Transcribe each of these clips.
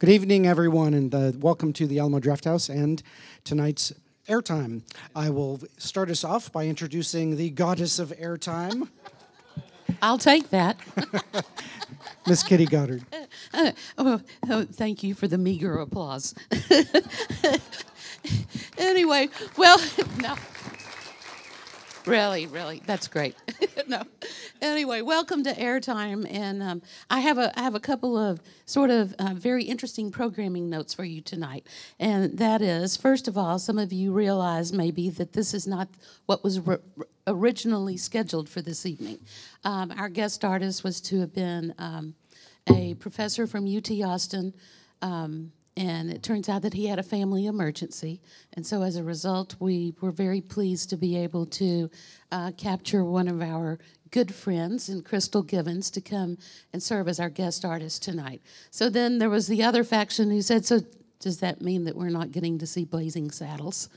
Good evening, everyone, and uh, welcome to the Alamo Drafthouse and tonight's airtime. I will start us off by introducing the goddess of airtime, I'll take that. Miss Kitty Goddard. oh, oh, thank you for the meager applause. anyway, well, no. Really, really, that's great. no. Anyway, welcome to Airtime, and um, I have a I have a couple of sort of uh, very interesting programming notes for you tonight, and that is first of all, some of you realize maybe that this is not what was re- originally scheduled for this evening. Um, our guest artist was to have been um, a professor from UT Austin. Um, and it turns out that he had a family emergency. And so, as a result, we were very pleased to be able to uh, capture one of our good friends in Crystal Givens to come and serve as our guest artist tonight. So, then there was the other faction who said, So, does that mean that we're not getting to see Blazing Saddles?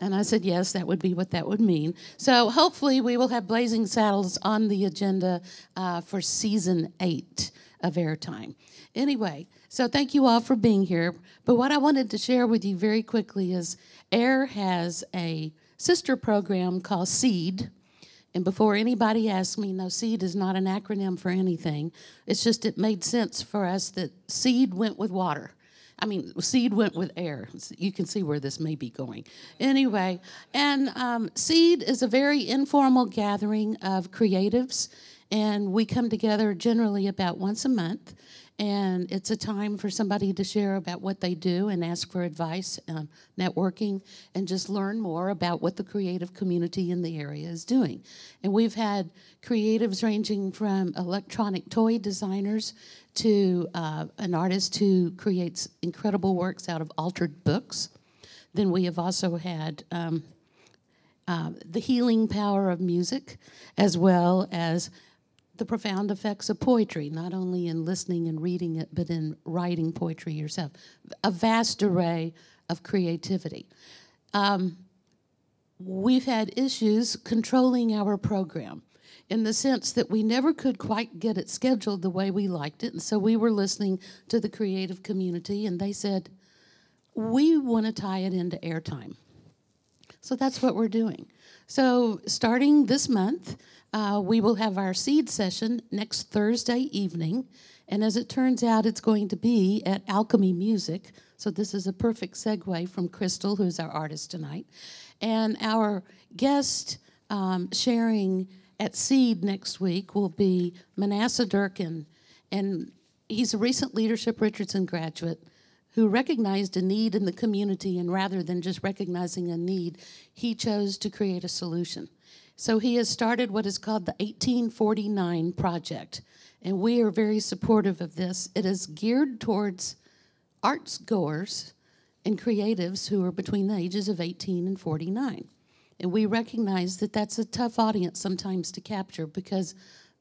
And I said, yes, that would be what that would mean. So hopefully, we will have Blazing Saddles on the agenda uh, for season eight of Airtime. Anyway, so thank you all for being here. But what I wanted to share with you very quickly is AIR has a sister program called SEED. And before anybody asks me, no, SEED is not an acronym for anything. It's just it made sense for us that seed went with water. I mean, seed went with air. You can see where this may be going. Anyway, and um, seed is a very informal gathering of creatives, and we come together generally about once a month and it's a time for somebody to share about what they do and ask for advice, um, networking, and just learn more about what the creative community in the area is doing. And we've had creatives ranging from electronic toy designers to uh, an artist who creates incredible works out of altered books. Then we have also had um, uh, the healing power of music, as well as the profound effects of poetry, not only in listening and reading it, but in writing poetry yourself. A vast array of creativity. Um, we've had issues controlling our program in the sense that we never could quite get it scheduled the way we liked it. And so we were listening to the creative community, and they said, We want to tie it into airtime. So that's what we're doing. So starting this month, uh, we will have our seed session next Thursday evening. And as it turns out, it's going to be at Alchemy Music. So this is a perfect segue from Crystal, who's our artist tonight. And our guest um, sharing at Seed next week will be Manasseh Durkin. And he's a recent Leadership Richardson graduate who recognized a need in the community. And rather than just recognizing a need, he chose to create a solution. So he has started what is called the 1849 Project, and we are very supportive of this. It is geared towards arts goers and creatives who are between the ages of 18 and 49. And we recognize that that's a tough audience sometimes to capture because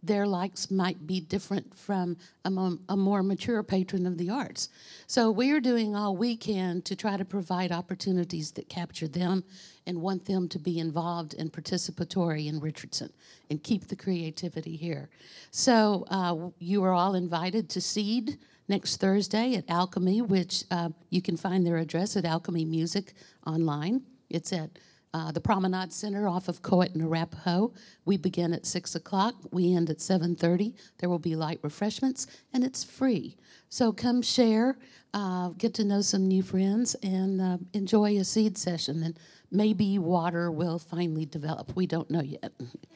their likes might be different from a more, a more, mature patron of the arts. So we are doing all we can to try to provide opportunities that capture them and want them to be involved and participatory in Richardson and keep the creativity here. So uh, you are all invited to Seed next Thursday at Alchemy, which uh, you can find their address at Alchemy Music online. It's at uh, the Promenade Center off of Coit and Arapaho. We begin at six o'clock. We end at seven thirty. There will be light refreshments, and it's free. So come share, uh, get to know some new friends, and uh, enjoy a seed session. And maybe water will finally develop. We don't know yet.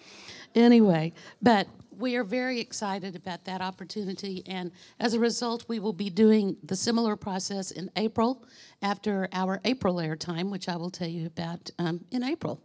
anyway, but we are very excited about that opportunity, and as a result, we will be doing the similar process in April after our April airtime, which I will tell you about um, in April.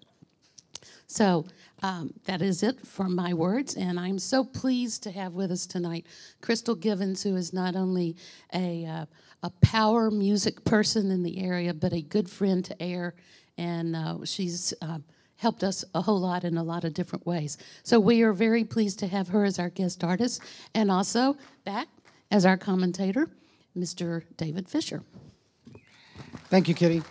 So um, that is it for my words, and I'm so pleased to have with us tonight Crystal Givens, who is not only a uh, a power music person in the area, but a good friend to Air, and uh, she's. Uh, helped us a whole lot in a lot of different ways. So we are very pleased to have her as our guest artist and also back as our commentator, Mr. David Fisher. Thank you, Kitty.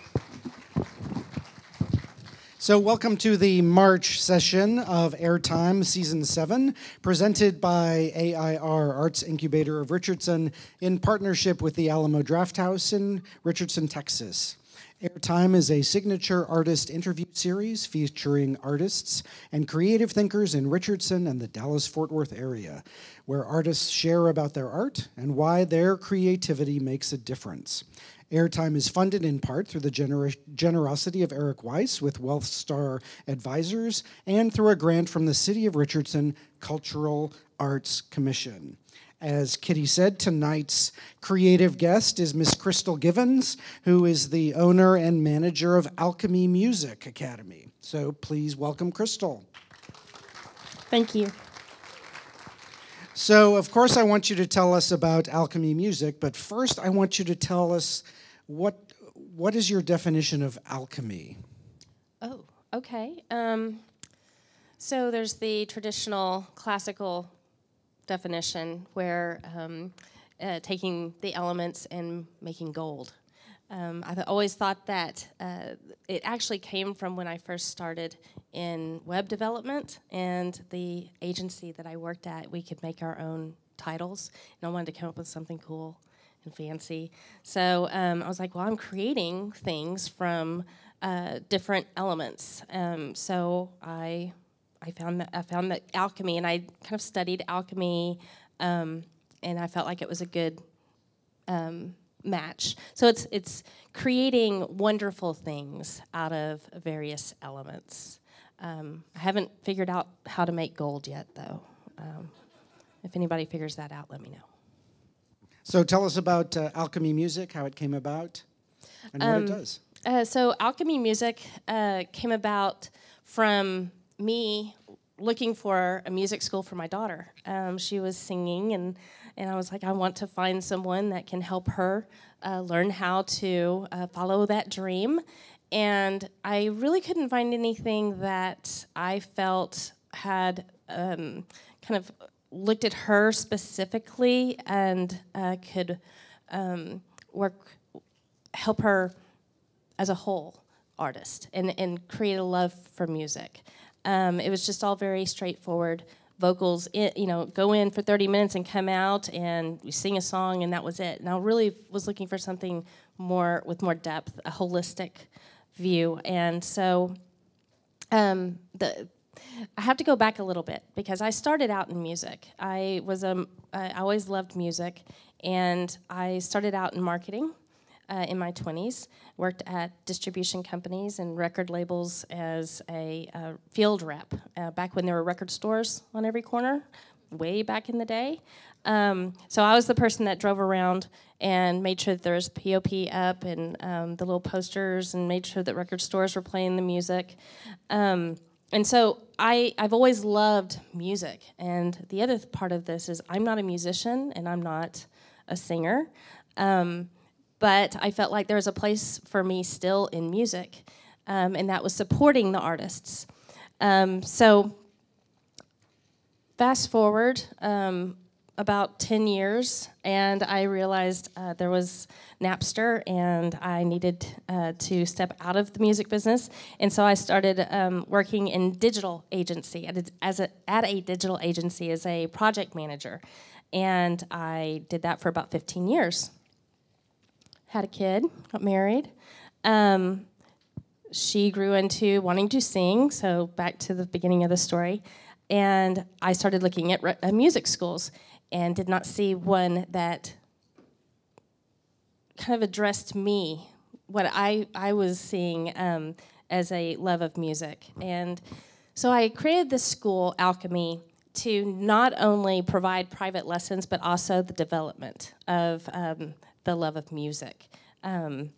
So, welcome to the March session of Airtime Season 7, presented by AIR Arts Incubator of Richardson in partnership with the Alamo Drafthouse in Richardson, Texas. Airtime is a signature artist interview series featuring artists and creative thinkers in Richardson and the Dallas Fort Worth area, where artists share about their art and why their creativity makes a difference. Airtime is funded in part through the gener- generosity of Eric Weiss with Wealth Star Advisors and through a grant from the City of Richardson Cultural Arts Commission. As Kitty said, tonight's creative guest is Miss Crystal Givens, who is the owner and manager of Alchemy Music Academy. So please welcome Crystal. Thank you. So, of course, I want you to tell us about Alchemy Music, but first, I want you to tell us what what is your definition of alchemy? Oh, okay. Um, so there's the traditional classical definition where um, uh, taking the elements and making gold. Um, I th- always thought that uh, it actually came from when I first started in web development and the agency that I worked at. We could make our own titles, and I wanted to come up with something cool and fancy. So um, I was like, well, I'm creating things from uh, different elements. Um, so I I found that I found that alchemy, and I kind of studied alchemy, um, and I felt like it was a good um, match. So it's it's creating wonderful things out of various elements. Um, I haven't figured out how to make gold yet, though. Um, if anybody figures that out, let me know. So tell us about uh, Alchemy Music, how it came about, and what it does. Uh, so alchemy music uh, came about from me looking for a music school for my daughter. Um, she was singing, and and I was like, I want to find someone that can help her uh, learn how to uh, follow that dream. And I really couldn't find anything that I felt had um, kind of looked at her specifically and uh, could um, work help her as a whole artist and, and create a love for music. Um, it was just all very straightforward. Vocals, you know, go in for 30 minutes and come out, and we sing a song, and that was it. And I really was looking for something more with more depth, a holistic view. And so, um, the I have to go back a little bit because I started out in music. I was um, I always loved music, and I started out in marketing uh, in my 20s. Worked at distribution companies and record labels as a uh, field rep uh, back when there were record stores on every corner, way back in the day. Um, so I was the person that drove around and made sure that there was POP up and um, the little posters and made sure that record stores were playing the music. Um, and so I, I've always loved music. And the other part of this is I'm not a musician and I'm not a singer. Um, but I felt like there was a place for me still in music, um, and that was supporting the artists. Um, so, fast forward um, about 10 years, and I realized uh, there was Napster, and I needed uh, to step out of the music business. And so I started um, working in digital agency at a, as a, at a digital agency as a project manager, and I did that for about 15 years had a kid, got married. Um, she grew into wanting to sing, so back to the beginning of the story. And I started looking at re- uh, music schools and did not see one that kind of addressed me, what I, I was seeing um, as a love of music. And so I created this school, Alchemy, to not only provide private lessons, but also the development of um, the love of music um,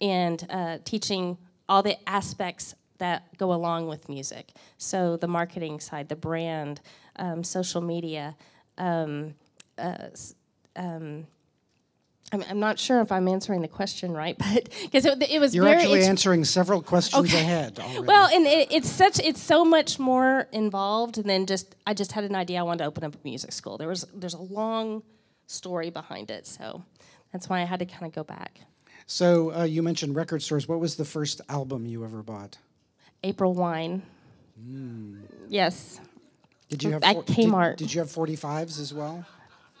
and uh, teaching all the aspects that go along with music. So the marketing side, the brand, um, social media. Um, uh, um, I'm, I'm, not sure if I'm answering the question right, but because it, it, was you're actually answering several questions okay. ahead. Already. Well, and it, it's such it's so much more involved than just I just had an idea I wanted to open up a music school. There was there's a long story behind it, so that's why I had to kind of go back. So uh, you mentioned record stores. What was the first album you ever bought? April wine. Yes. Did you have At four- Kmart. Did, you have 45s as well?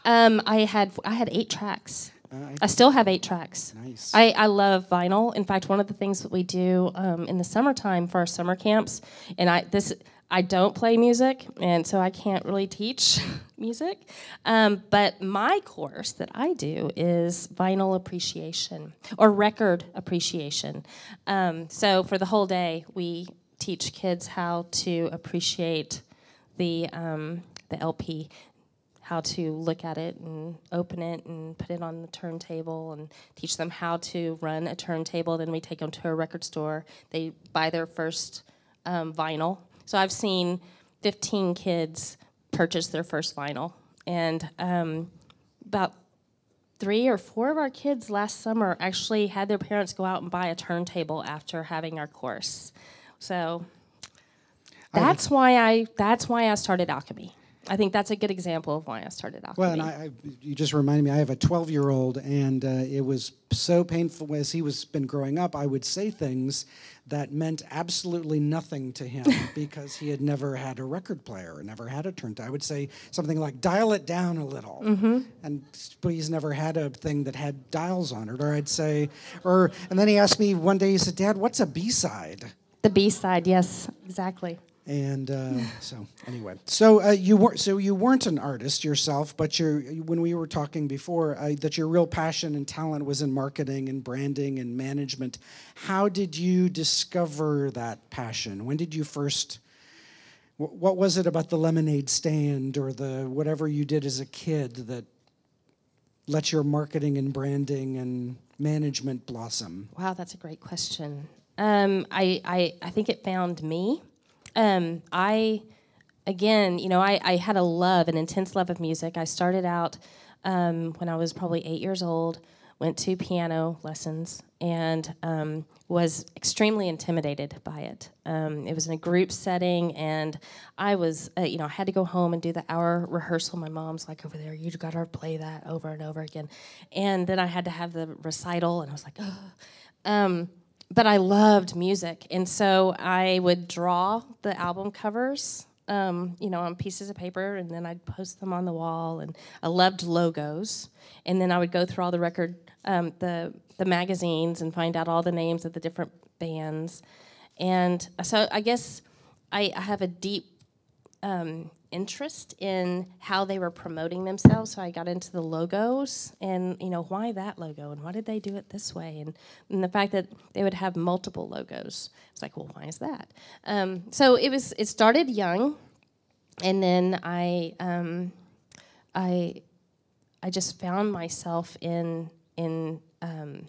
Um, I had I had eight tracks. Uh, I still have eight tracks. Nice. I, I love vinyl. In fact, one of the things that we do um, in the summertime for our summer camps, and I this I don't play music, and so I can't really teach music. Um, but my course that I do is vinyl appreciation or record appreciation. Um, so for the whole day, we teach kids how to appreciate the um, the LP how to look at it and open it and put it on the turntable and teach them how to run a turntable. Then we take them to a record store. They buy their first um, vinyl. So I've seen 15 kids purchase their first vinyl. And um, about three or four of our kids last summer actually had their parents go out and buy a turntable after having our course. So that's why I that's why I started alchemy. I think that's a good example of why I started alchemy. Well, and I, I, you just reminded me. I have a 12-year-old, and uh, it was so painful as he was been growing up. I would say things that meant absolutely nothing to him because he had never had a record player, never had a turntable. I would say something like "dial it down a little," and but he's never had a thing that had dials on it. Or I'd say, or and then he asked me one day. He said, "Dad, what's a B-side?" the B side, yes, exactly. And uh, so, anyway, so uh, you weren't so you weren't an artist yourself, but you're when we were talking before uh, that your real passion and talent was in marketing and branding and management. How did you discover that passion? When did you first? wh- What was it about the lemonade stand or the whatever you did as a kid that let your marketing and branding and management blossom? Wow, that's a great question. Um, I, I, I think it found me. Um, I, again, you know, I, I had a love, an intense love of music. I started out um, when I was probably eight years old, went to piano lessons, and um, was extremely intimidated by it. Um, it was in a group setting, and I was, uh, you know, I had to go home and do the hour rehearsal. My mom's like, over there, you got to play that over and over again. And then I had to have the recital, and I was like, oh. Um, but I loved music, and so I would draw the album covers, um, you know, on pieces of paper, and then I'd post them on the wall. And I loved logos, and then I would go through all the record, um, the the magazines, and find out all the names of the different bands. And so I guess I, I have a deep um, interest in how they were promoting themselves. So I got into the logos and, you know, why that logo and why did they do it this way? And, and the fact that they would have multiple logos. It's like, well, why is that? Um, so it was, it started young. And then I, um, I, I just found myself in, in, um,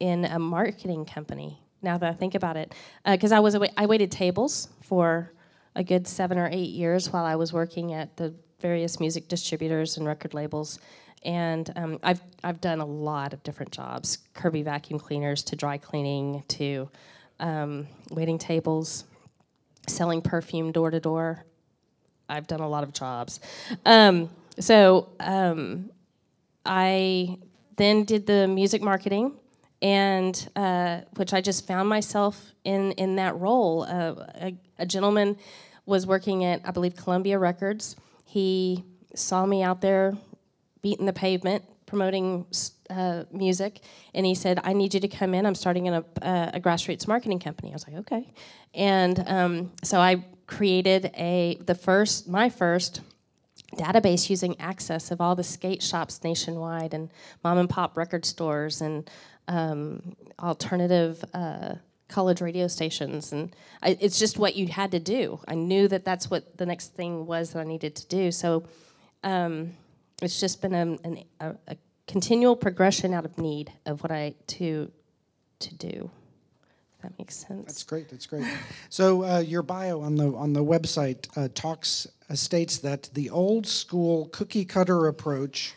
in a marketing company. Now that I think about it, because I was I waited tables for a good seven or eight years while I was working at the various music distributors and record labels, and um, I've I've done a lot of different jobs: Kirby vacuum cleaners to dry cleaning to um, waiting tables, selling perfume door to door. I've done a lot of jobs. Um, so um, I then did the music marketing, and uh, which I just found myself in in that role. Uh, a, a gentleman was working at I believe Columbia Records. He saw me out there beating the pavement promoting uh, music, and he said, "I need you to come in. I'm starting in a, uh, a grassroots marketing company." I was like, "Okay," and um, so I created a the first my first database using access of all the skate shops nationwide and mom and pop record stores and um, alternative uh, college radio stations and I, it's just what you had to do i knew that that's what the next thing was that i needed to do so um, it's just been a, a, a continual progression out of need of what i to to do that makes sense That's great. That's great. So uh, your bio on the on the website uh, talks states that the old school cookie cutter approach.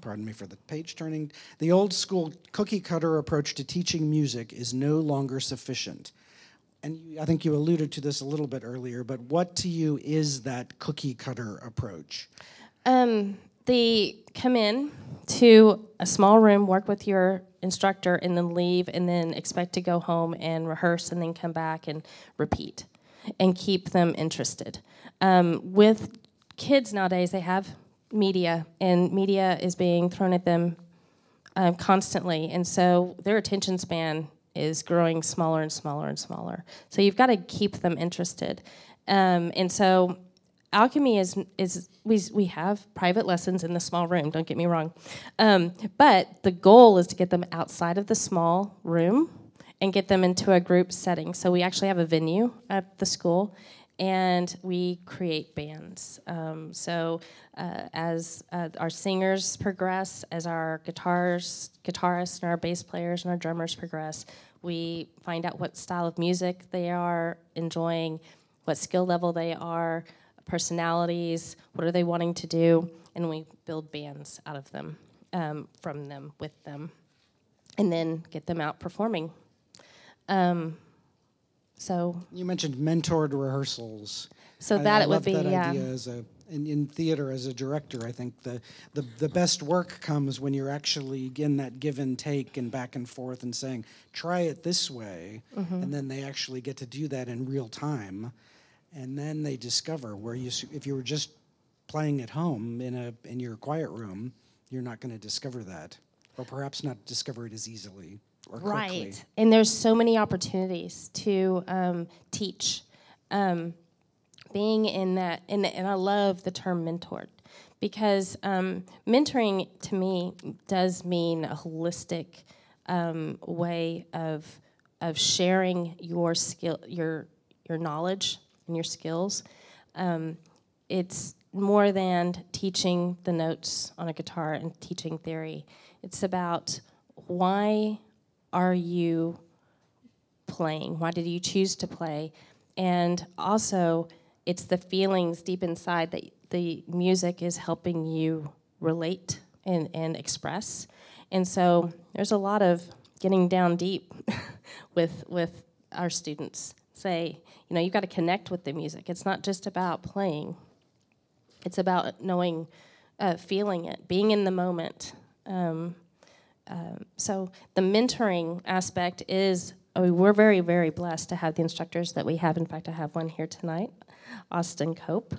Pardon me for the page turning. The old school cookie cutter approach to teaching music is no longer sufficient. And I think you alluded to this a little bit earlier, but what to you is that cookie cutter approach? Um, they come in to a small room, work with your instructor, and then leave, and then expect to go home and rehearse, and then come back and repeat, and keep them interested. Um, with kids nowadays, they have media, and media is being thrown at them um, constantly, and so their attention span is growing smaller and smaller and smaller. So you've got to keep them interested, um, and so alchemy is is we we have private lessons in the small room. Don't get me wrong, um, but the goal is to get them outside of the small room and get them into a group setting. So we actually have a venue at the school, and we create bands. Um, so uh, as uh, our singers progress, as our guitars, guitarists, and our bass players and our drummers progress, we find out what style of music they are enjoying, what skill level they are personalities, what are they wanting to do, and we build bands out of them, um, from them, with them, and then get them out performing. Um, so you mentioned mentored rehearsals. So I, that I it would be, that yeah. idea as a in, in theater as a director. I think the, the the best work comes when you're actually in that give and take and back and forth and saying, try it this way, Mm-hmm. and then they actually get to do that in real time, and then they discover where you if you were just playing at home in a in your quiet room, you're not going to discover that, or perhaps not discover it as easily. Right. And there's so many opportunities to um, teach. Um, being in that, and, and I love the term mentored because um, mentoring to me does mean a holistic um, way of of sharing your skill, your your knowledge and your skills. Um, it's more than teaching the notes on a guitar and teaching theory. It's about why are you playing? Why did you choose to play? And also, it's the feelings deep inside that the music is helping you relate and, and express. And so, there's a lot of getting down deep with with our students. Say, you know, you've got to connect with the music. It's not just about playing. It's about knowing, uh, feeling it, being in the moment. Um, um, so the mentoring aspect is I mean, we're very very blessed to have the instructors that we have. In fact, I have one here tonight, Austin Cope,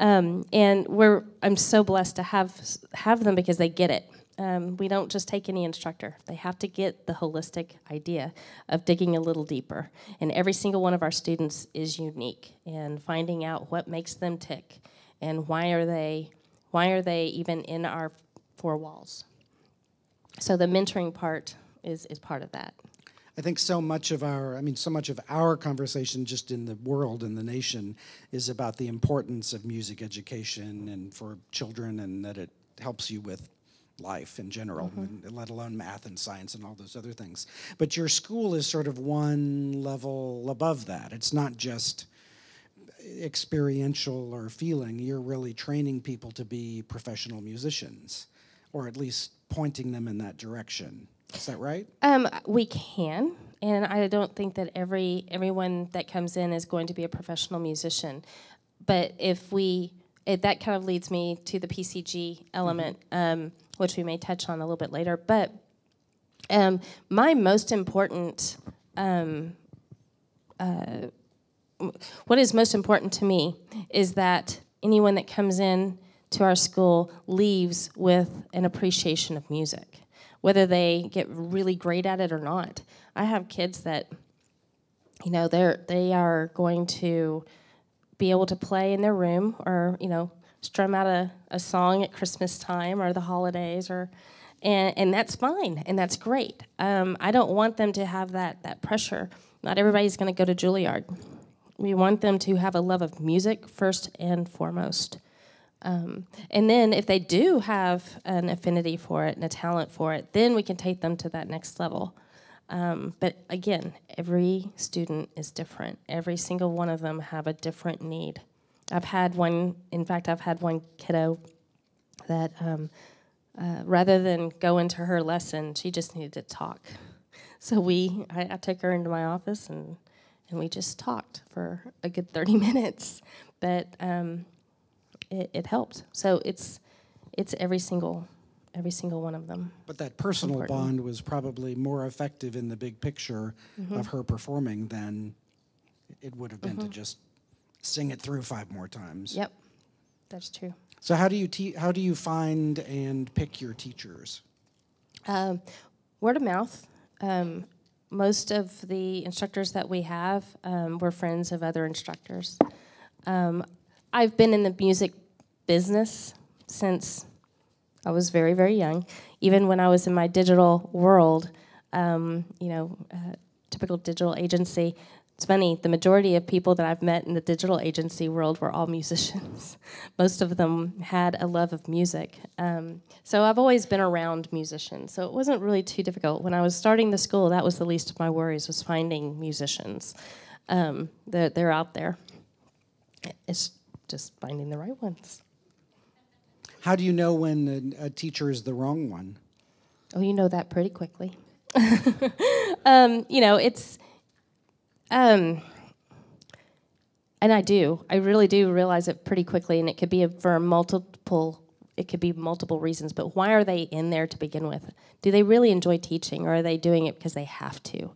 um, and we're I'm so blessed to have have them because they get it. Um, we don't just take any instructor; they have to get the holistic idea of digging a little deeper. And every single one of our students is unique, and finding out what makes them tick, and why are they why are they even in our four walls. So the mentoring part is, is part of that. I think so much of our, I mean, so much of our conversation just in the world and the nation is about the importance of music education and for children and that it helps you with life in general, mm-hmm. and let alone math and science and all those other things. But your school is sort of one level above that. It's not just experiential or feeling. You're really training people to be professional musicians, or at least pointing them in that direction. Is that right? Um, we can, and I don't think that every everyone that comes in is going to be a professional musician. But if we, it, that kind of leads me to the PCG element, um, which we may touch on a little bit later. But um, my most important, um, uh, what is most important to me is that anyone that comes in to our school leaves with an appreciation of music, whether they get really great at it or not. I have kids that, you know, they're they are going to be able to play in their room or you know strum out a, a song at Christmas time or the holidays or and, and that's fine and that's great. Um, I don't want them to have that that pressure. Not everybody's going to go to Juilliard. We want them to have a love of music first and foremost. Um, and then if they do have an affinity for it and a talent for it, then we can take them to that next level. Um, but again, every student is different. Every single one of them have a different need. I've had one, in fact, I've had one kiddo that um, uh, rather than go into her lesson, she just needed to talk. So we, I, I took her into my office and, and we just talked for a good 30 minutes. But um, it, it helped. So it's it's every single every single one of them. But that personal Important. bond was probably more effective in the big picture Mm-hmm. of her performing than it would have been to just sing it through five more times. Yep, that's true. So how do you te- how do you find and pick your teachers? Um, word of mouth. Um, most of the instructors that we have um, were friends of other instructors. Um, I've been in the music business since I was very, very young. Even when I was in my digital world, um, you know, uh, typical digital agency. It's funny, the majority of people that I've met in the digital agency world were all musicians. Most of them had a love of music. Um, so I've always been around musicians. So it wasn't really too difficult. When I was starting the school, that was the least of my worries, was finding musicians. Um, they're, they're out there. It's just finding the right ones. How do you know when a, a teacher is the wrong one? Oh, you know that pretty quickly. um, you know, it's, um, and I do. I really do realize it pretty quickly, and it could be for multiple. It could be multiple reasons, but why are they in there to begin with? Do they really enjoy teaching, or are they doing it because they have to?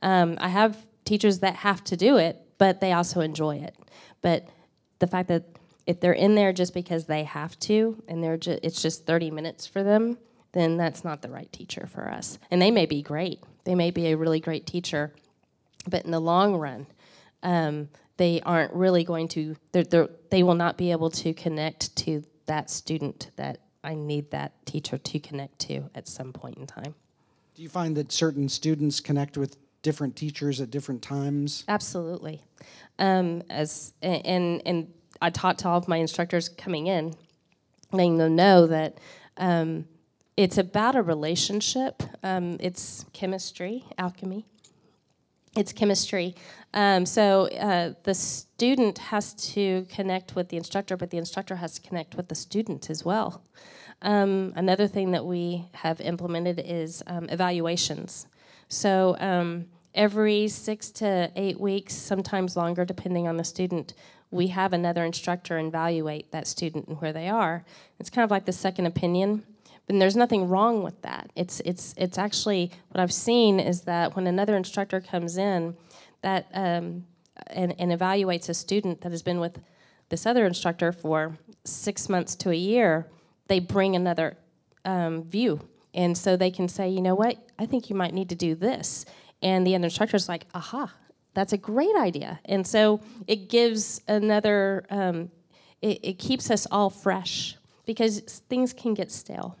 Um, I have teachers that have to do it, but they also enjoy it. But the fact that if they're in there just because they have to, and they're ju- it's just 30 minutes for them, then that's not the right teacher for us. And they may be great. They may be a really great teacher, but in the long run, um, they aren't really going to. They're, they're, they will not be able to connect to that student that I need that teacher to connect to at some point in time. Do you find that certain students connect with different teachers at different times? Absolutely. Um, as and and I taught to all of my instructors coming in, letting them know that um, it's about a relationship. Um, it's chemistry, alchemy. It's chemistry. Um, so uh, the student has to connect with the instructor, but the instructor has to connect with the student as well. Um, another thing that we have implemented is um, evaluations. So um, every six to eight weeks, sometimes longer, depending on the student, we have another instructor evaluate that student and where they are. It's kind of like the second opinion. And there's nothing wrong with that. It's it's it's actually what I've seen is that when another instructor comes in, that um, and, and evaluates a student that has been with this other instructor for six months to a year, they bring another um, view, and so they can say, you know what, I think you might need to do this, and the other instructor's like, aha, that's a great idea, and so it gives another. Um, it, it keeps us all fresh because things can get stale.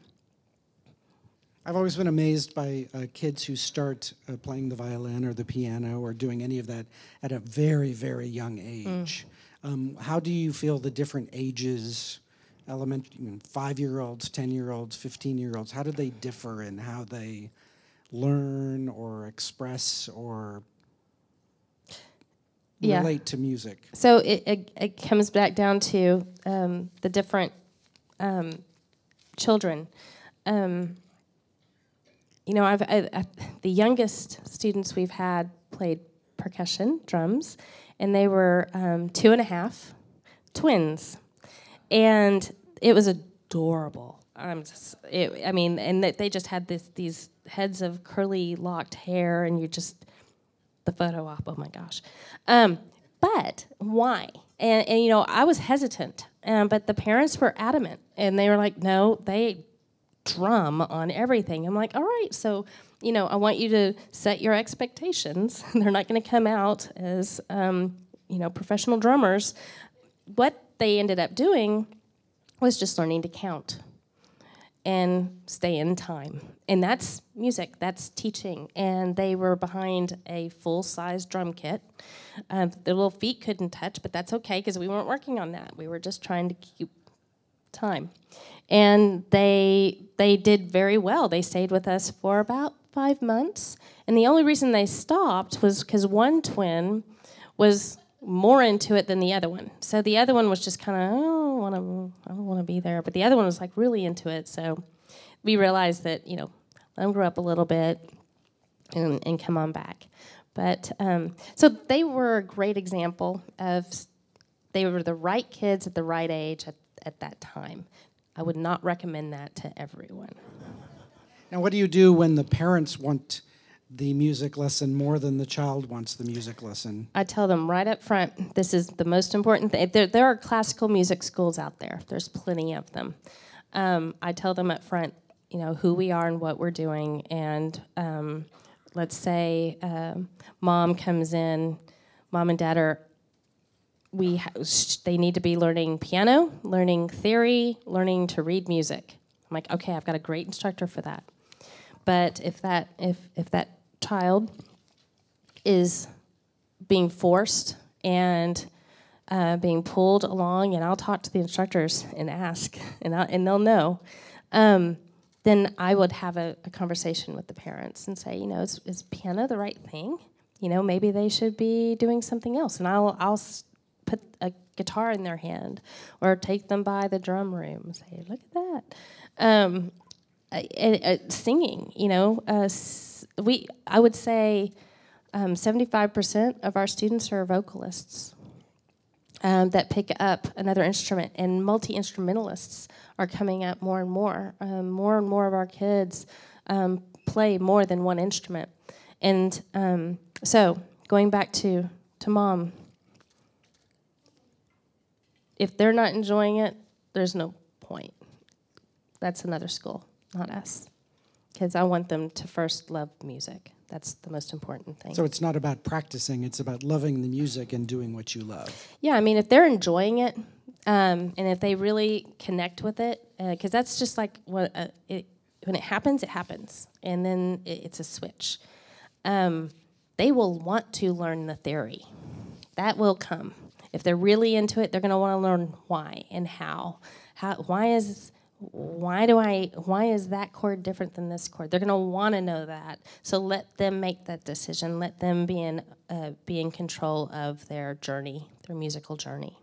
I've always been amazed by uh, kids who start uh, playing the violin or the piano or doing any of that at a very, very young age. Um, how do you feel the different ages, elementary, you know, five-year-olds, ten-year-olds, fifteen-year-olds, how do they differ in how they learn or express or Yeah. relate to music? So it, it, it comes back down to um, the different um, children. Um, you know, I've, I, I, the youngest students we've had played percussion, drums, and they were um, two and a half, twins, and it was adorable. I'm just, it, I mean, and they- they just had this these heads of curly locked hair, and you just the photo op. Oh my gosh. Um, but why? And, and you know, I was hesitant, um, but the parents were adamant, and they were like, "No, they drum on everything." I'm like, "All right, so." You know, I want you to set your expectations. They're not going to come out as, um, you know, professional drummers. What they ended up doing was just learning to count and stay in time. And that's music, that's teaching. And they were behind a full size drum kit. Um, their little feet couldn't touch, but that's okay because we weren't working on that. We were just trying to keep time. And they they did very well. They stayed with us for about five months. And the only reason they stopped was because one twin was more into it than the other one. So the other one was just kind of, oh, I, don't want to be there. But the other one was like really into it. So we realized that, you know, let them grow up a little bit and, and come on back. But um, so they were a great example of, they were the right kids at the right age at, at that time. I would not recommend that to everyone. Now, what do you do when the parents want the music lesson more than the child wants the music lesson? I tell them right up front this is the most important thing. There, there are classical music schools out there, there's plenty of them. Um, I tell them up front, you know, who we are and what we're doing. And um, let's say um, mom comes in, mom and dad are we ha- they need to be learning piano, learning theory, learning to read music. I'm like, okay, I've got a great instructor for that. But if that if if that child is being forced and uh, being pulled along, and I'll talk to the instructors and ask, and i and they'll know. Um, then I would have a, a, conversation with the parents and say, you know, is, is piano the right thing? You know, maybe they should be doing something else, and I'll I'll put a guitar in their hand or take them by the drum room and say, look at that. Um, uh, uh, singing, you know, uh, we I would say um, 75% of our students are vocalists um, that pick up another instrument, and multi instrumentalists are coming up more and more. Um, more and more of our kids um, play more than one instrument, and um, so going back to to mom, if they're not enjoying it, there's no point. That's another school, not us. Because I want them to first love music. That's the most important thing. So it's not about practicing, it's about loving the music and doing what you love. Yeah, I mean, if they're enjoying it um, and if they really connect with it, because uh, that's just like what, uh, it, when it happens, it happens. And then it, it's a switch. Um, they will want to learn the theory. That will come if they're really into it, they're going to want to learn why and how. How why is why do I why is that chord different than this chord? They're going to want to know that. So let them make that decision. Let them be in uh, be in control of their journey, their musical journey.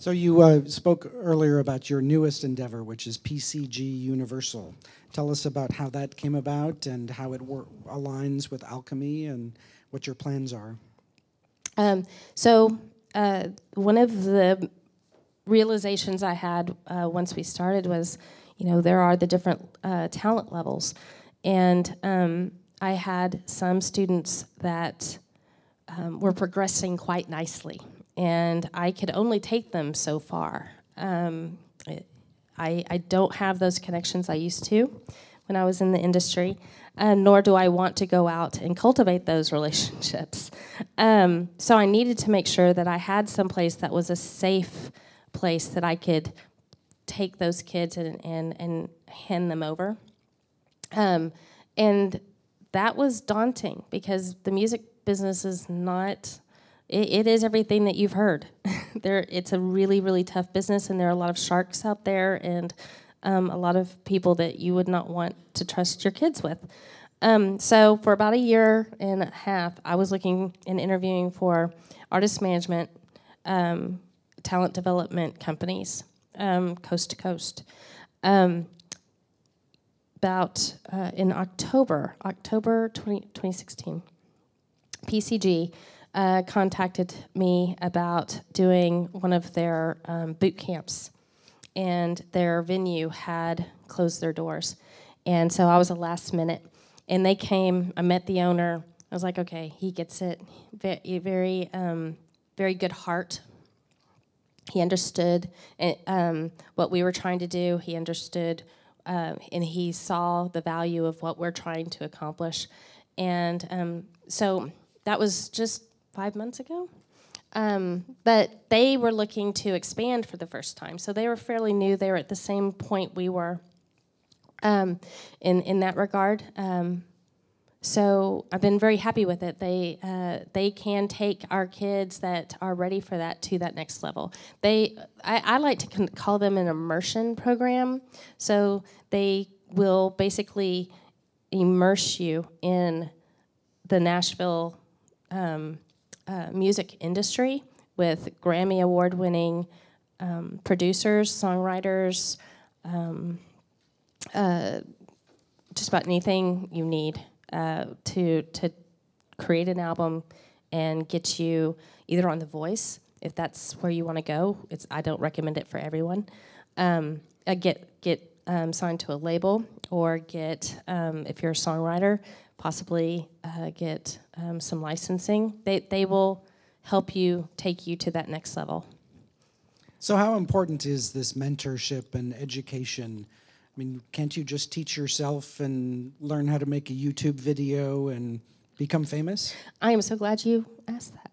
So you uh, spoke earlier about your newest endeavor, which is PCG Universal. Tell us about how that came about and how it wor- aligns with alchemy and what your plans are. Um, so uh, one of the realizations I had uh, once we started was, you know, there are the different uh, talent levels, and um, I had some students that um, were progressing quite nicely, and I could only take them so far. Um, I, I don't have those connections I used to when I was in the industry uh, nor do I want to go out and cultivate those relationships. Um, so I needed to make sure that I had some place that was a safe place that I could take those kids and, and, and hand them over. Um, and that was daunting because the music business is not it, it is everything that you've heard there it's a really really tough business and there are a lot of sharks out there and um, a lot of people that you would not want to trust your kids with. Um, so for about a year and a half, I was looking and interviewing for artist management, um, talent development companies, um, coast to coast. Um, about uh, in October, October 20, 2016, PCG uh, contacted me about doing one of their um, boot camps and their venue had closed their doors. And so I was a last minute. And they came, I met the owner. I was like, okay, he gets it. Very, very, um, very good heart. He understood eh, um, what we were trying to do. He understood, uh, and he saw the value of what we're trying to accomplish. And um, so that was just five months ago. Um, but they were looking to expand for the first time, so they were fairly new. They were at the same point we were um, in in that regard. Um, so I've been very happy with it. They uh, they can take our kids that are ready for that to that next level. They I, I like to call them an immersion program. So they will basically immerse you in the Nashville um, uh, music industry with Grammy award winning um, producers, songwriters, um, uh, just about anything you need uh, to, to create an album and get you either on The Voice, if that's where you want to go. It's, I don't recommend it for everyone. um, uh, get get um, signed to a label or get um, if you're a songwriter, possibly uh, get um, some licensing. They they will help you take you to that next level. So, how important is this mentorship and education? I mean, can't you just teach yourself and learn how to make a YouTube video and become famous? I am so glad you asked that.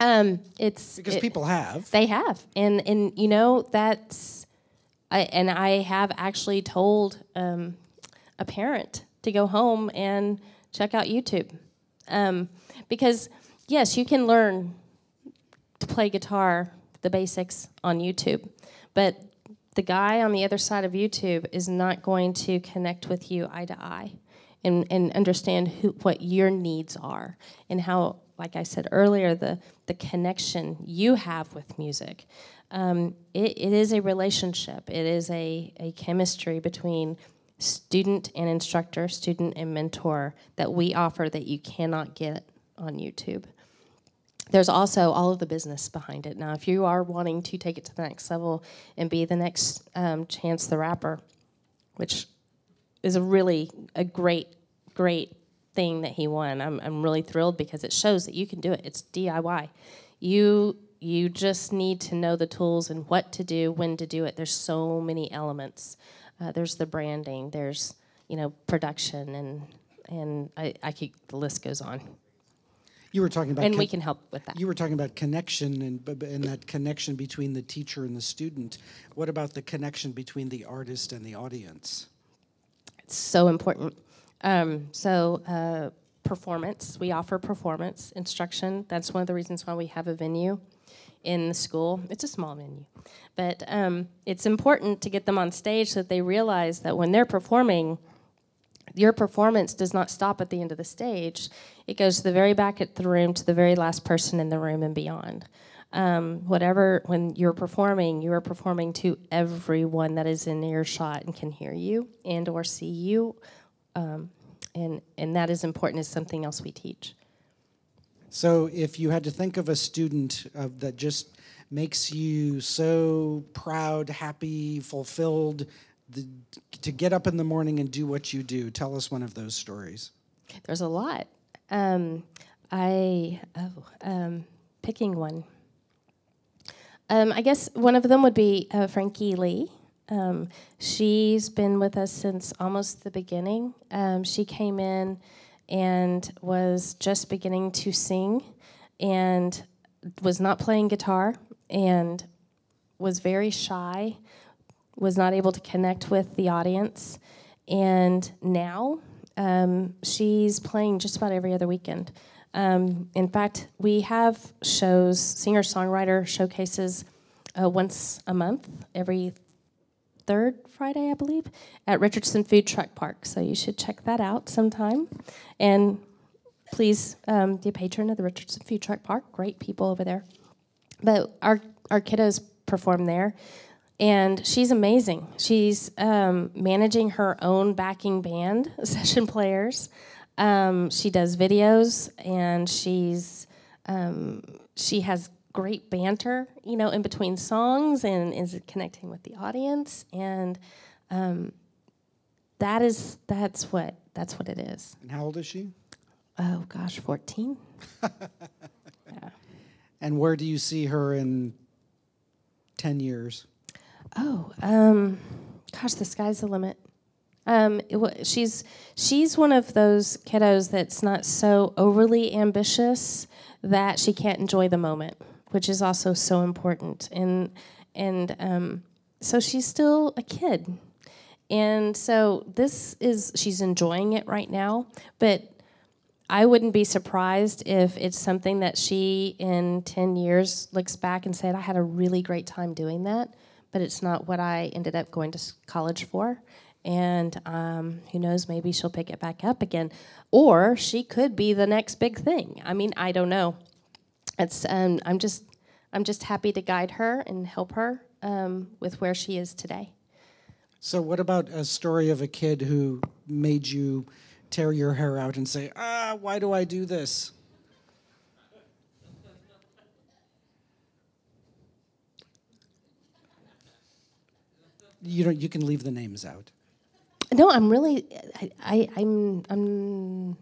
Um, it's Because it- people have. They have, and and you know that's, I and I have actually told um, a parent to go home and check out YouTube, um, because yes, you can learn to play guitar, the basics on YouTube, but the guy on the other side of YouTube is not going to connect with you eye to eye and, and understand who, what your needs are and how, like I said earlier, the, the connection you have with music. Um, it, it is a relationship, it is a, a chemistry between student and instructor, student and mentor that we offer that you cannot get on YouTube there's also all of the business behind it. Now, if you are wanting to take it to the next level and be the next um, Chance the Rapper, which is a really a great, great thing that he won. I'm, I'm really thrilled because it shows that you can do it. It's DIY. You you just need to know the tools and what to do, when to do it. There's so many elements. Uh, there's the branding. There's you know production and and I, I keep the list goes on. You were talking about And con- we can help with that. You were talking about connection and, and that connection between the teacher and the student. What about the connection between the artist and the audience? It's so important. Um, so, uh, performance, we offer performance instruction. That's one of the reasons why we have a venue in the school. It's a small venue, but um, it's important to get them on stage so that they realize that when they're performing, your performance does not stop at the end of the stage. It goes to the very back of the room, to the very last person in the room, and beyond. Um, whatever, when you're performing, you are performing to everyone that is in earshot and can hear you and or see you, um, and and that is important. Is something else we teach. So, if you had to think of a student uh, that just makes you so proud, happy, fulfilled, the, to get up in the morning and do what you do, tell us one of those stories. There's a lot. Um, I oh, um, picking one. Um, I guess one of them would be uh, Frankie Lee. Um, she's been with us since almost the beginning. Um, she came in and was just beginning to sing and was not playing guitar and was very shy, was not able to connect with the audience. And now um, she's playing just about every other weekend. Um, in fact, we have shows, singer songwriter showcases uh, once a month, every third Friday, I believe, at Richardson Food Truck Park. So you should check that out sometime. And please um, be a patron of the Richardson Food Truck Park. Great people over there. But our, our kiddos perform there. And she's amazing. She's um, managing her own backing band, session players. Um, she does videos, and she's um, she has great banter, you know, in between songs, and is connecting with the audience. And um, that is that's what that's what it is. And how old is she? Oh gosh, fourteen. yeah. And where do you see her in 10 years? Oh, um, gosh, the sky's the limit. Um, it she's she's one of those kiddos that's not so overly ambitious that she can't enjoy the moment, which is also so important. And and um, so she's still a kid, and so this is she's enjoying it right now. But I wouldn't be surprised if it's something that she in 10 years looks back and said, I had a really great time doing that, but it's not what I ended up going to college for. And um, who knows, maybe she'll pick it back up again. Or she could be the next big thing. I mean, I don't know. It's, um, I'm, just, I'm just happy to guide her and help her um, with where she is today. So, what about a story of a kid who made you tear your hair out and say, ah, why do I do this? You don't. You can leave the names out. No, I'm really. I, I I'm I'm.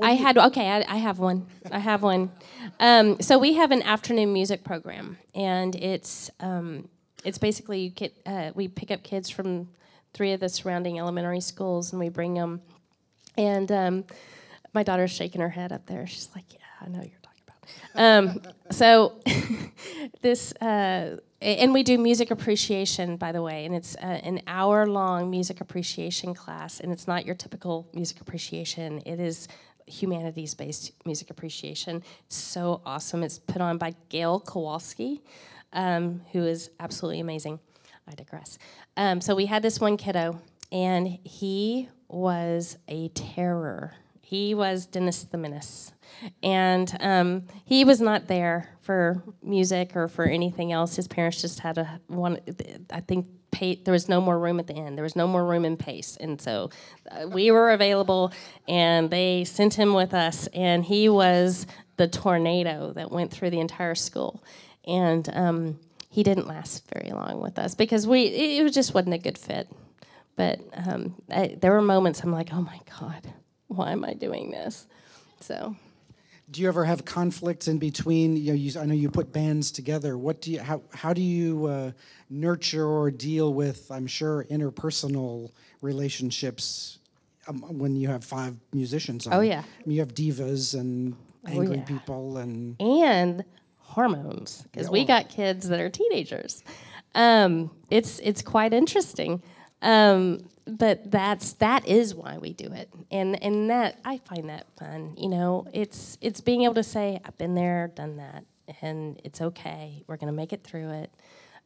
I had okay. I, I have one. I have one. Um, so we have an afternoon music program, and it's um, it's basically you get uh, we pick up kids from three of the surrounding elementary schools, and we bring them. And um, my daughter's shaking her head up there. She's like, "Yeah, I know you're talking about." Um, so this. Uh, and we do music appreciation, by the way, and it's uh, an hour long music appreciation class, and it's not your typical music appreciation. It is humanities based music appreciation. It's so awesome. It's put on by Gail Kowalski, um, who is absolutely amazing. I digress. Um, so we had this one kiddo, and he was a terror. He was Dennis the Menace. And um, he was not there for music or for anything else. His parents just had a one. I think pay, there was no more room at the end. There was no more room in pace, and so uh, we were available, and they sent him with us, and he was the tornado that went through the entire school, and um, he didn't last very long with us because we it, it just wasn't a good fit. But um, I, there were moments I'm like, oh my god, why am I doing this? So do you ever have conflicts in between? You know, you, I know you put bands together. What do you how how do you uh, nurture or deal with? I'm sure interpersonal relationships um, when you have five musicians. On. Oh yeah, I mean, you have divas and oh, angry oh, yeah. people and and hormones because yeah, we got kids that are teenagers. Um, it's it's quite interesting. Um, but that's that is why we do it. And and that i find that fun you know? It's it's being able to say i've been there done that and it's okay. We're going to make it through it.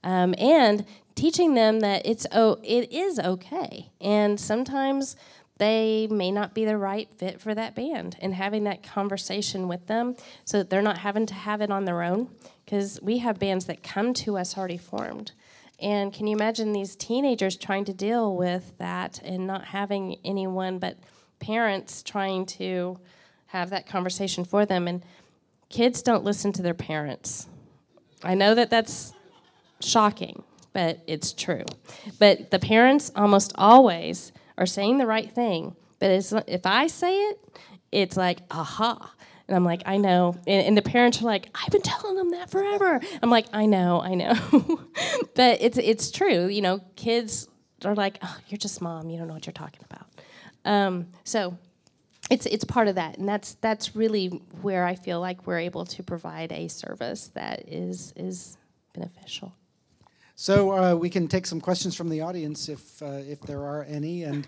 Um, and teaching them that it's oh it is okay. And sometimes they may not be the right fit for that band. And having that conversation with them so that they're not having to have it on their own because we have bands that come to us already formed and can you imagine these teenagers trying to deal with that and not having anyone but parents trying to have that conversation for them? And kids don't listen to their parents. I know that that's shocking, but it's true. But the parents almost always are saying the right thing. But if I say it, it's like, aha. And I'm like, I know. And, and, the parents are like, I've been telling them that forever. I'm like, I know, I know. but it's it's true. You know, kids are like, oh, you're just mom. You don't know what you're talking about. Um, so it's it's part of that, and that's that's really where I feel like we're able to provide a service that is is beneficial. So uh, we can take some questions from the audience if uh, if there are any. And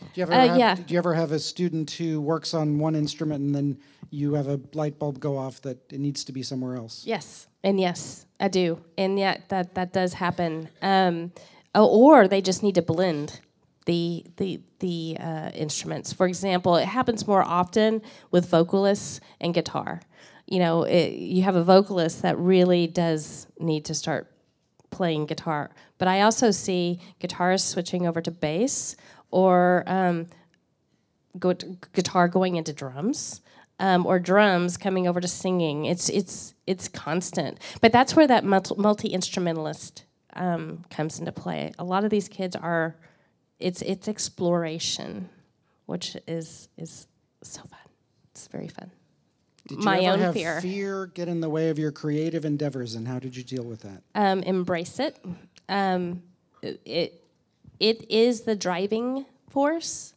do you ever uh, have, yeah. do you ever have a student who works on one instrument and then you have a light bulb go off that it needs to be somewhere else. Yes, and yes, I do, and yet that that does happen. Um, or they just need to blend the the the uh, instruments. For example, it happens more often with vocalists and guitar. You know, it, you have a vocalist that really does need to start playing guitar, but I also see guitarists switching over to bass or um, go guitar going into drums um, or drums coming over to singing. It's it's it's constant. But that's where that multi instrumentalist um, comes into play. A lot of these kids are, it's it's exploration, which is is so fun. It's very fun. Did you My ever own have fear. Fear get in the way of your creative endeavors, and how did you deal with that? Um, embrace it. Um, it it is the driving force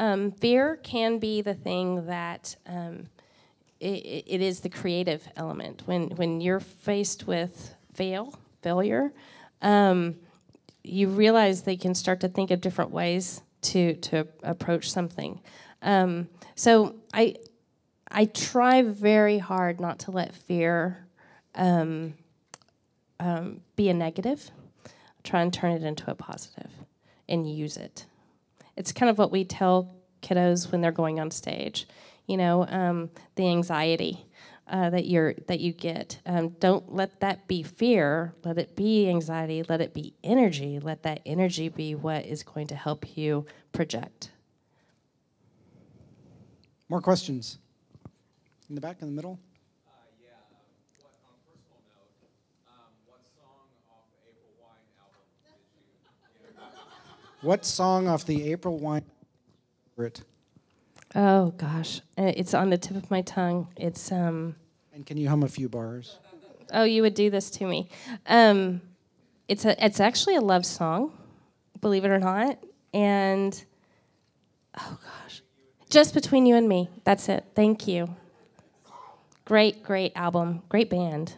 um, fear can be the thing that um, it, it is the creative element. When when you're faced with fail failure, um, you realize they can start to think of different ways to to approach something. Um, so I I try very hard not to let fear um, um, be a negative. try and turn it into a positive and use it it's kind of what we tell kiddos when they're going on stage. You know, um, the anxiety uh, that you're that you get. Um, don't let that be fear. Let it be anxiety. Let it be energy. Let that energy be what is going to help you project. More questions in the back, in the middle. Uh, um, um, What song off the April Wine? favorite? Oh gosh, Uh, it's on the tip of my tongue. It's um. And can you hum a few bars? Oh, you would do this to me. Um, it's a. It's actually a love song, believe it or not. And oh gosh, just between you and me. That's it. Thank you. Great, great album. Great band.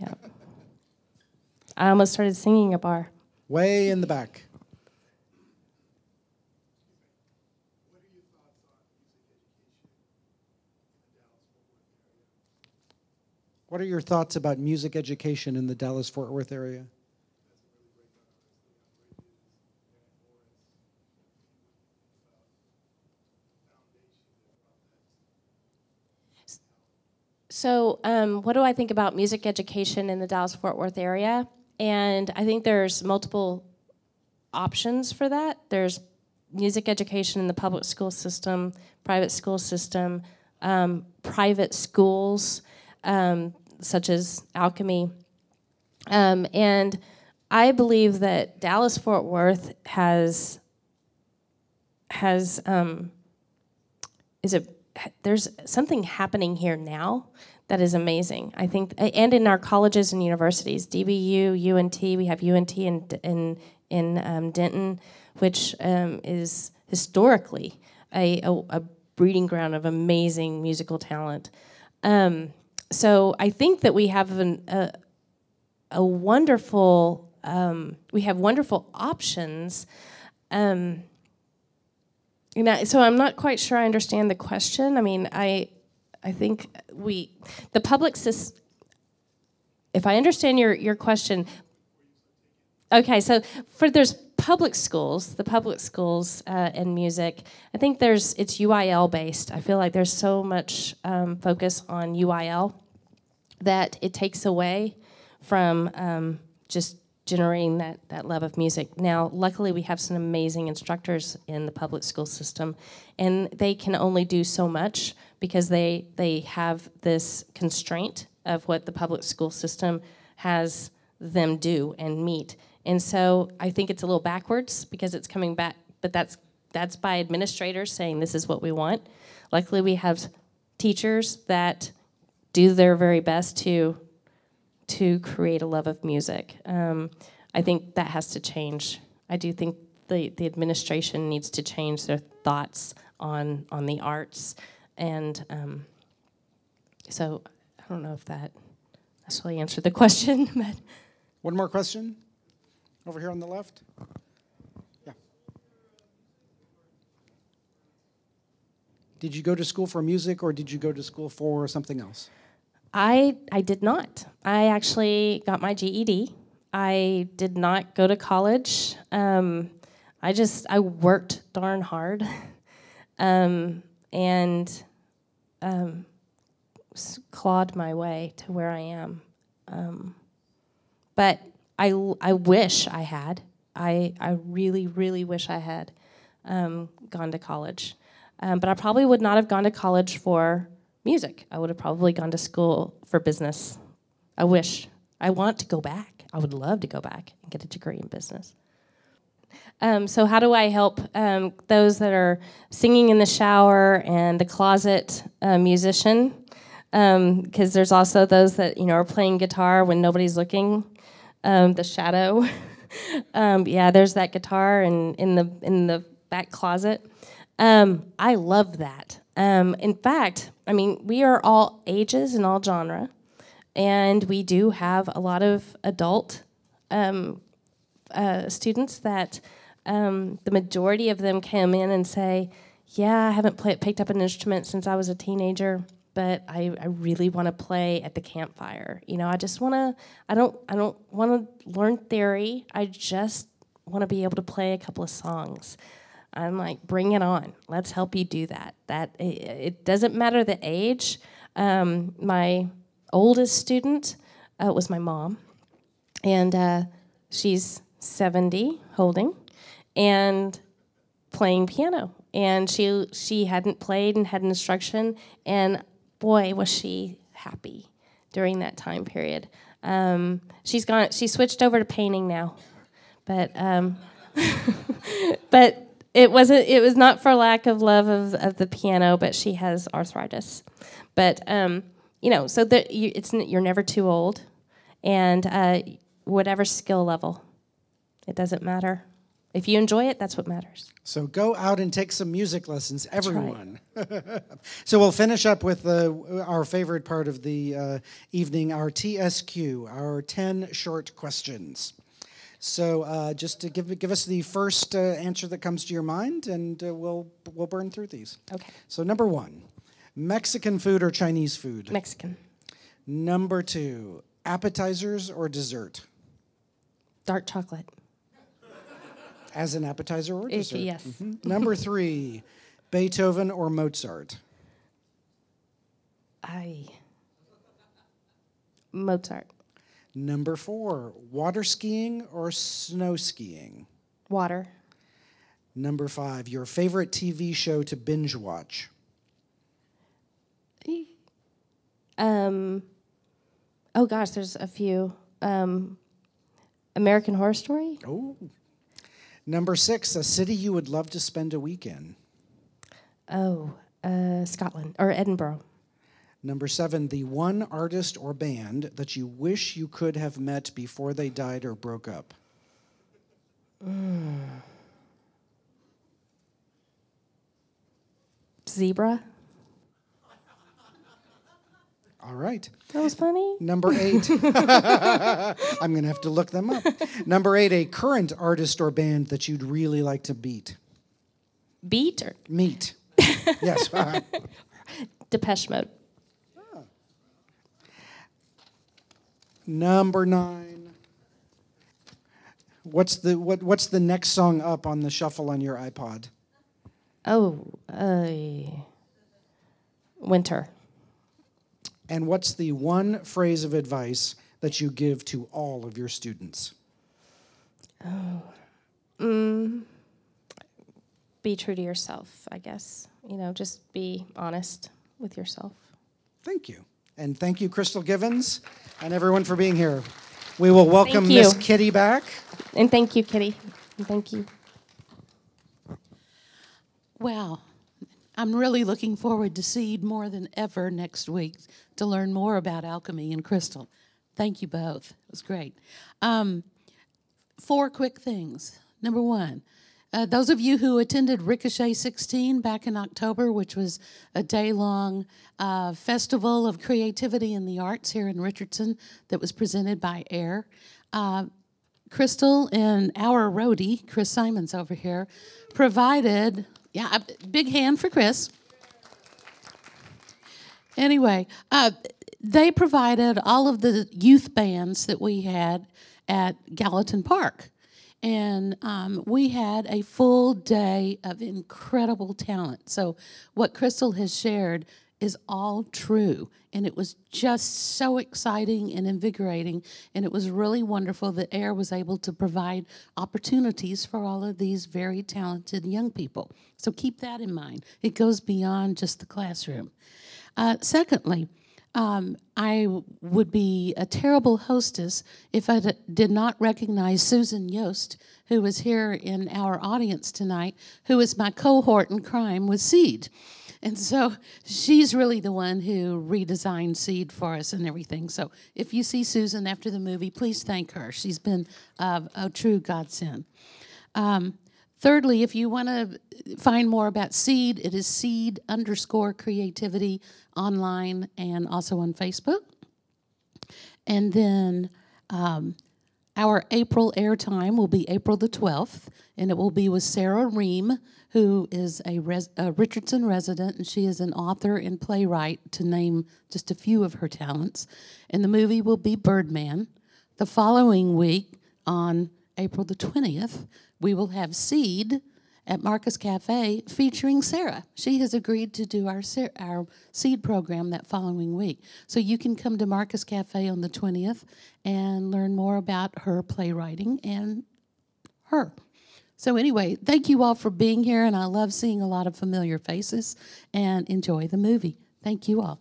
Yeah. I almost started singing a bar. Way in the back. What are your thoughts about music education in the Dallas Fort Worth area? So, um, what do I think about music education in the Dallas Fort Worth area? And I think there's multiple options for that. There's music education in the public school system, private school system, um, private schools um, such as Alchemy. Um, and I believe that Dallas Fort Worth has has um, is it there's something happening here now that is amazing. I think, and in our colleges and universities, DBU, UNT, we have UNT in in in um, Denton, which um, is historically a, a, a, breeding ground of amazing musical talent. Um, so I think that we have an, a a wonderful um, we have wonderful options. Um, know, so I'm not quite sure I understand the question. I mean, I I think we the public system. If I understand your your question, okay. So for there's public schools, the public schools uh, and music. I think there's it's UIL based. I feel like there's so much um, focus on UIL that it takes away from um, just generating that, that love of music. Now, luckily, we have some amazing instructors in the public school system, and they can only do so much because they, they have this constraint of what the public school system has them do and meet. And so I think it's a little backwards because it's coming back, but that's that's by administrators saying this is what we want. Luckily, we have teachers that do their very best to to create a love of music. Um, I think that has to change. I do think the, the administration needs to change their thoughts on on the arts, and um, so I don't know if that necessarily answered the question. But one more question, over here on the left. Yeah. Did you go to school for music, or did you go to school for something else? I I did not. I actually got my GED. I did not go to college. Um, I just I worked darn hard, um, and um, clawed my way to where I am. Um, but I I wish I had. I I really really wish I had um, gone to college, um, but I probably would not have gone to college for music. I would have probably gone to school for business. I wish. I want to go back. I would love to go back and get a degree in business. Um, so, how do I help um, those that are singing in the shower and the closet uh, musician? Because um, there's also those that you know are playing guitar when nobody's looking. Um, the shadow. Um, yeah, there's that guitar in, in the in the back closet. Um, I love that. in fact, I mean, we are all ages and all genre, and we do have a lot of adult um, uh, students that um, the majority of them come in and say, "Yeah, I haven't play, picked up an instrument since I was a teenager." But I, I really want to play at the campfire. You know, I just want to. I don't. I don't want to learn theory. I just want to be able to play a couple of songs. I'm like, bring it on. Let's help you do that. That it, doesn't matter the age. Um, my oldest student uh, was my mom, and uh, she's 70, holding, and playing piano. And she she hadn't played and had instruction, and boy was she happy during that time period. Um, she's gone. She switched over to painting now, but. Um, but it wasn't. It was not for lack of love of, of the piano, but she has arthritis. But um, you know, so that you, it's you're never too old, and uh, whatever skill level, it doesn't matter. If you enjoy it, that's what matters. So go out and take some music lessons, everyone. so we'll finish up with the, our favorite part of the uh, evening, our TSQ, our 10 short questions. So uh, just to give, give us the first uh, answer that comes to your mind, and uh, we'll, we'll burn through these. Okay. So number one, Mexican food or Chinese food? Mexican. Number two, appetizers or dessert? Dark chocolate. As an appetizer or dessert? yes. Mhm. Number three, Beethoven or Mozart? I. Mozart. Number four, water skiing or snow skiing? Water. Number five, your favorite TV show to binge watch? Um. Oh gosh, there's a few. Um, American Horror Story. Oh. Number six, a city you would love to spend a week in? Oh, uh, Scotland or Edinburgh. Number seven, the one artist or band that you wish you could have met before they died or broke up? Zebra. All right. That was funny. Number eight. I'm going to have to look them up. Number eight, a current artist or band that you'd really like to beat. Beat or Meet. yes. Uh-huh. Depeche Mode. Number nine. What's the what, What's the next song up on the shuffle on your iPod? Oh, uh, Winter. And what's the one phrase of advice that you give to all of your students? Be true to yourself, I guess. You know, just be honest with yourself. Thank you. And thank you, Crystal Givens, and everyone for being here. We will welcome Thank. Miss Kitty back. And thank you, Kitty. And thank you. Well, I'm really looking forward to Seed more than ever next week to learn more about alchemy and crystal. Thank you both. It was great. Um, four quick things. Number one, uh, those of you who attended Ricochet 16 back in October, which was a day long uh, festival of creativity in the arts here in Richardson that was presented by AIR, uh, Crystal and our roadie, Chris Simons over here, provided, yeah, big hand for Chris. Anyway, uh, they provided all of the youth bands that we had at Galatyn Park. And um, we had a full day of incredible talent. So, what Crystal has shared is all true. And it was just so exciting and invigorating. And it was really wonderful that AIR was able to provide opportunities for all of these very talented young people. So, keep that in mind. It goes beyond just the classroom. Uh, secondly, um, I would be a terrible hostess if I d- did not recognize Susan Yost, who is here in our audience tonight, who is my cohort in crime with Seed. And so she's really the one who redesigned Seed for us and everything. So if you see Susan after the movie, please thank her. She's been uh, a true godsend. Um, thirdly, if you want to find more about Seed, it is Seed underscore creativity online and also on Facebook. And then um, our April airtime will be April the 12th, and it will be with Sarah Ream, who is a, res- a Richardson resident, and she is an author and playwright, to name just a few of her talents. And the movie will be Birdman. The following week, on April the 20th, we will have Seed at Marcus Cafe featuring Sarah. She has agreed to do our our seed program that following week. So you can come to Marcus Cafe on the 20th and learn more about her playwriting and her. So anyway, thank you all for being here and I love seeing a lot of familiar faces and enjoy the movie. Thank you all.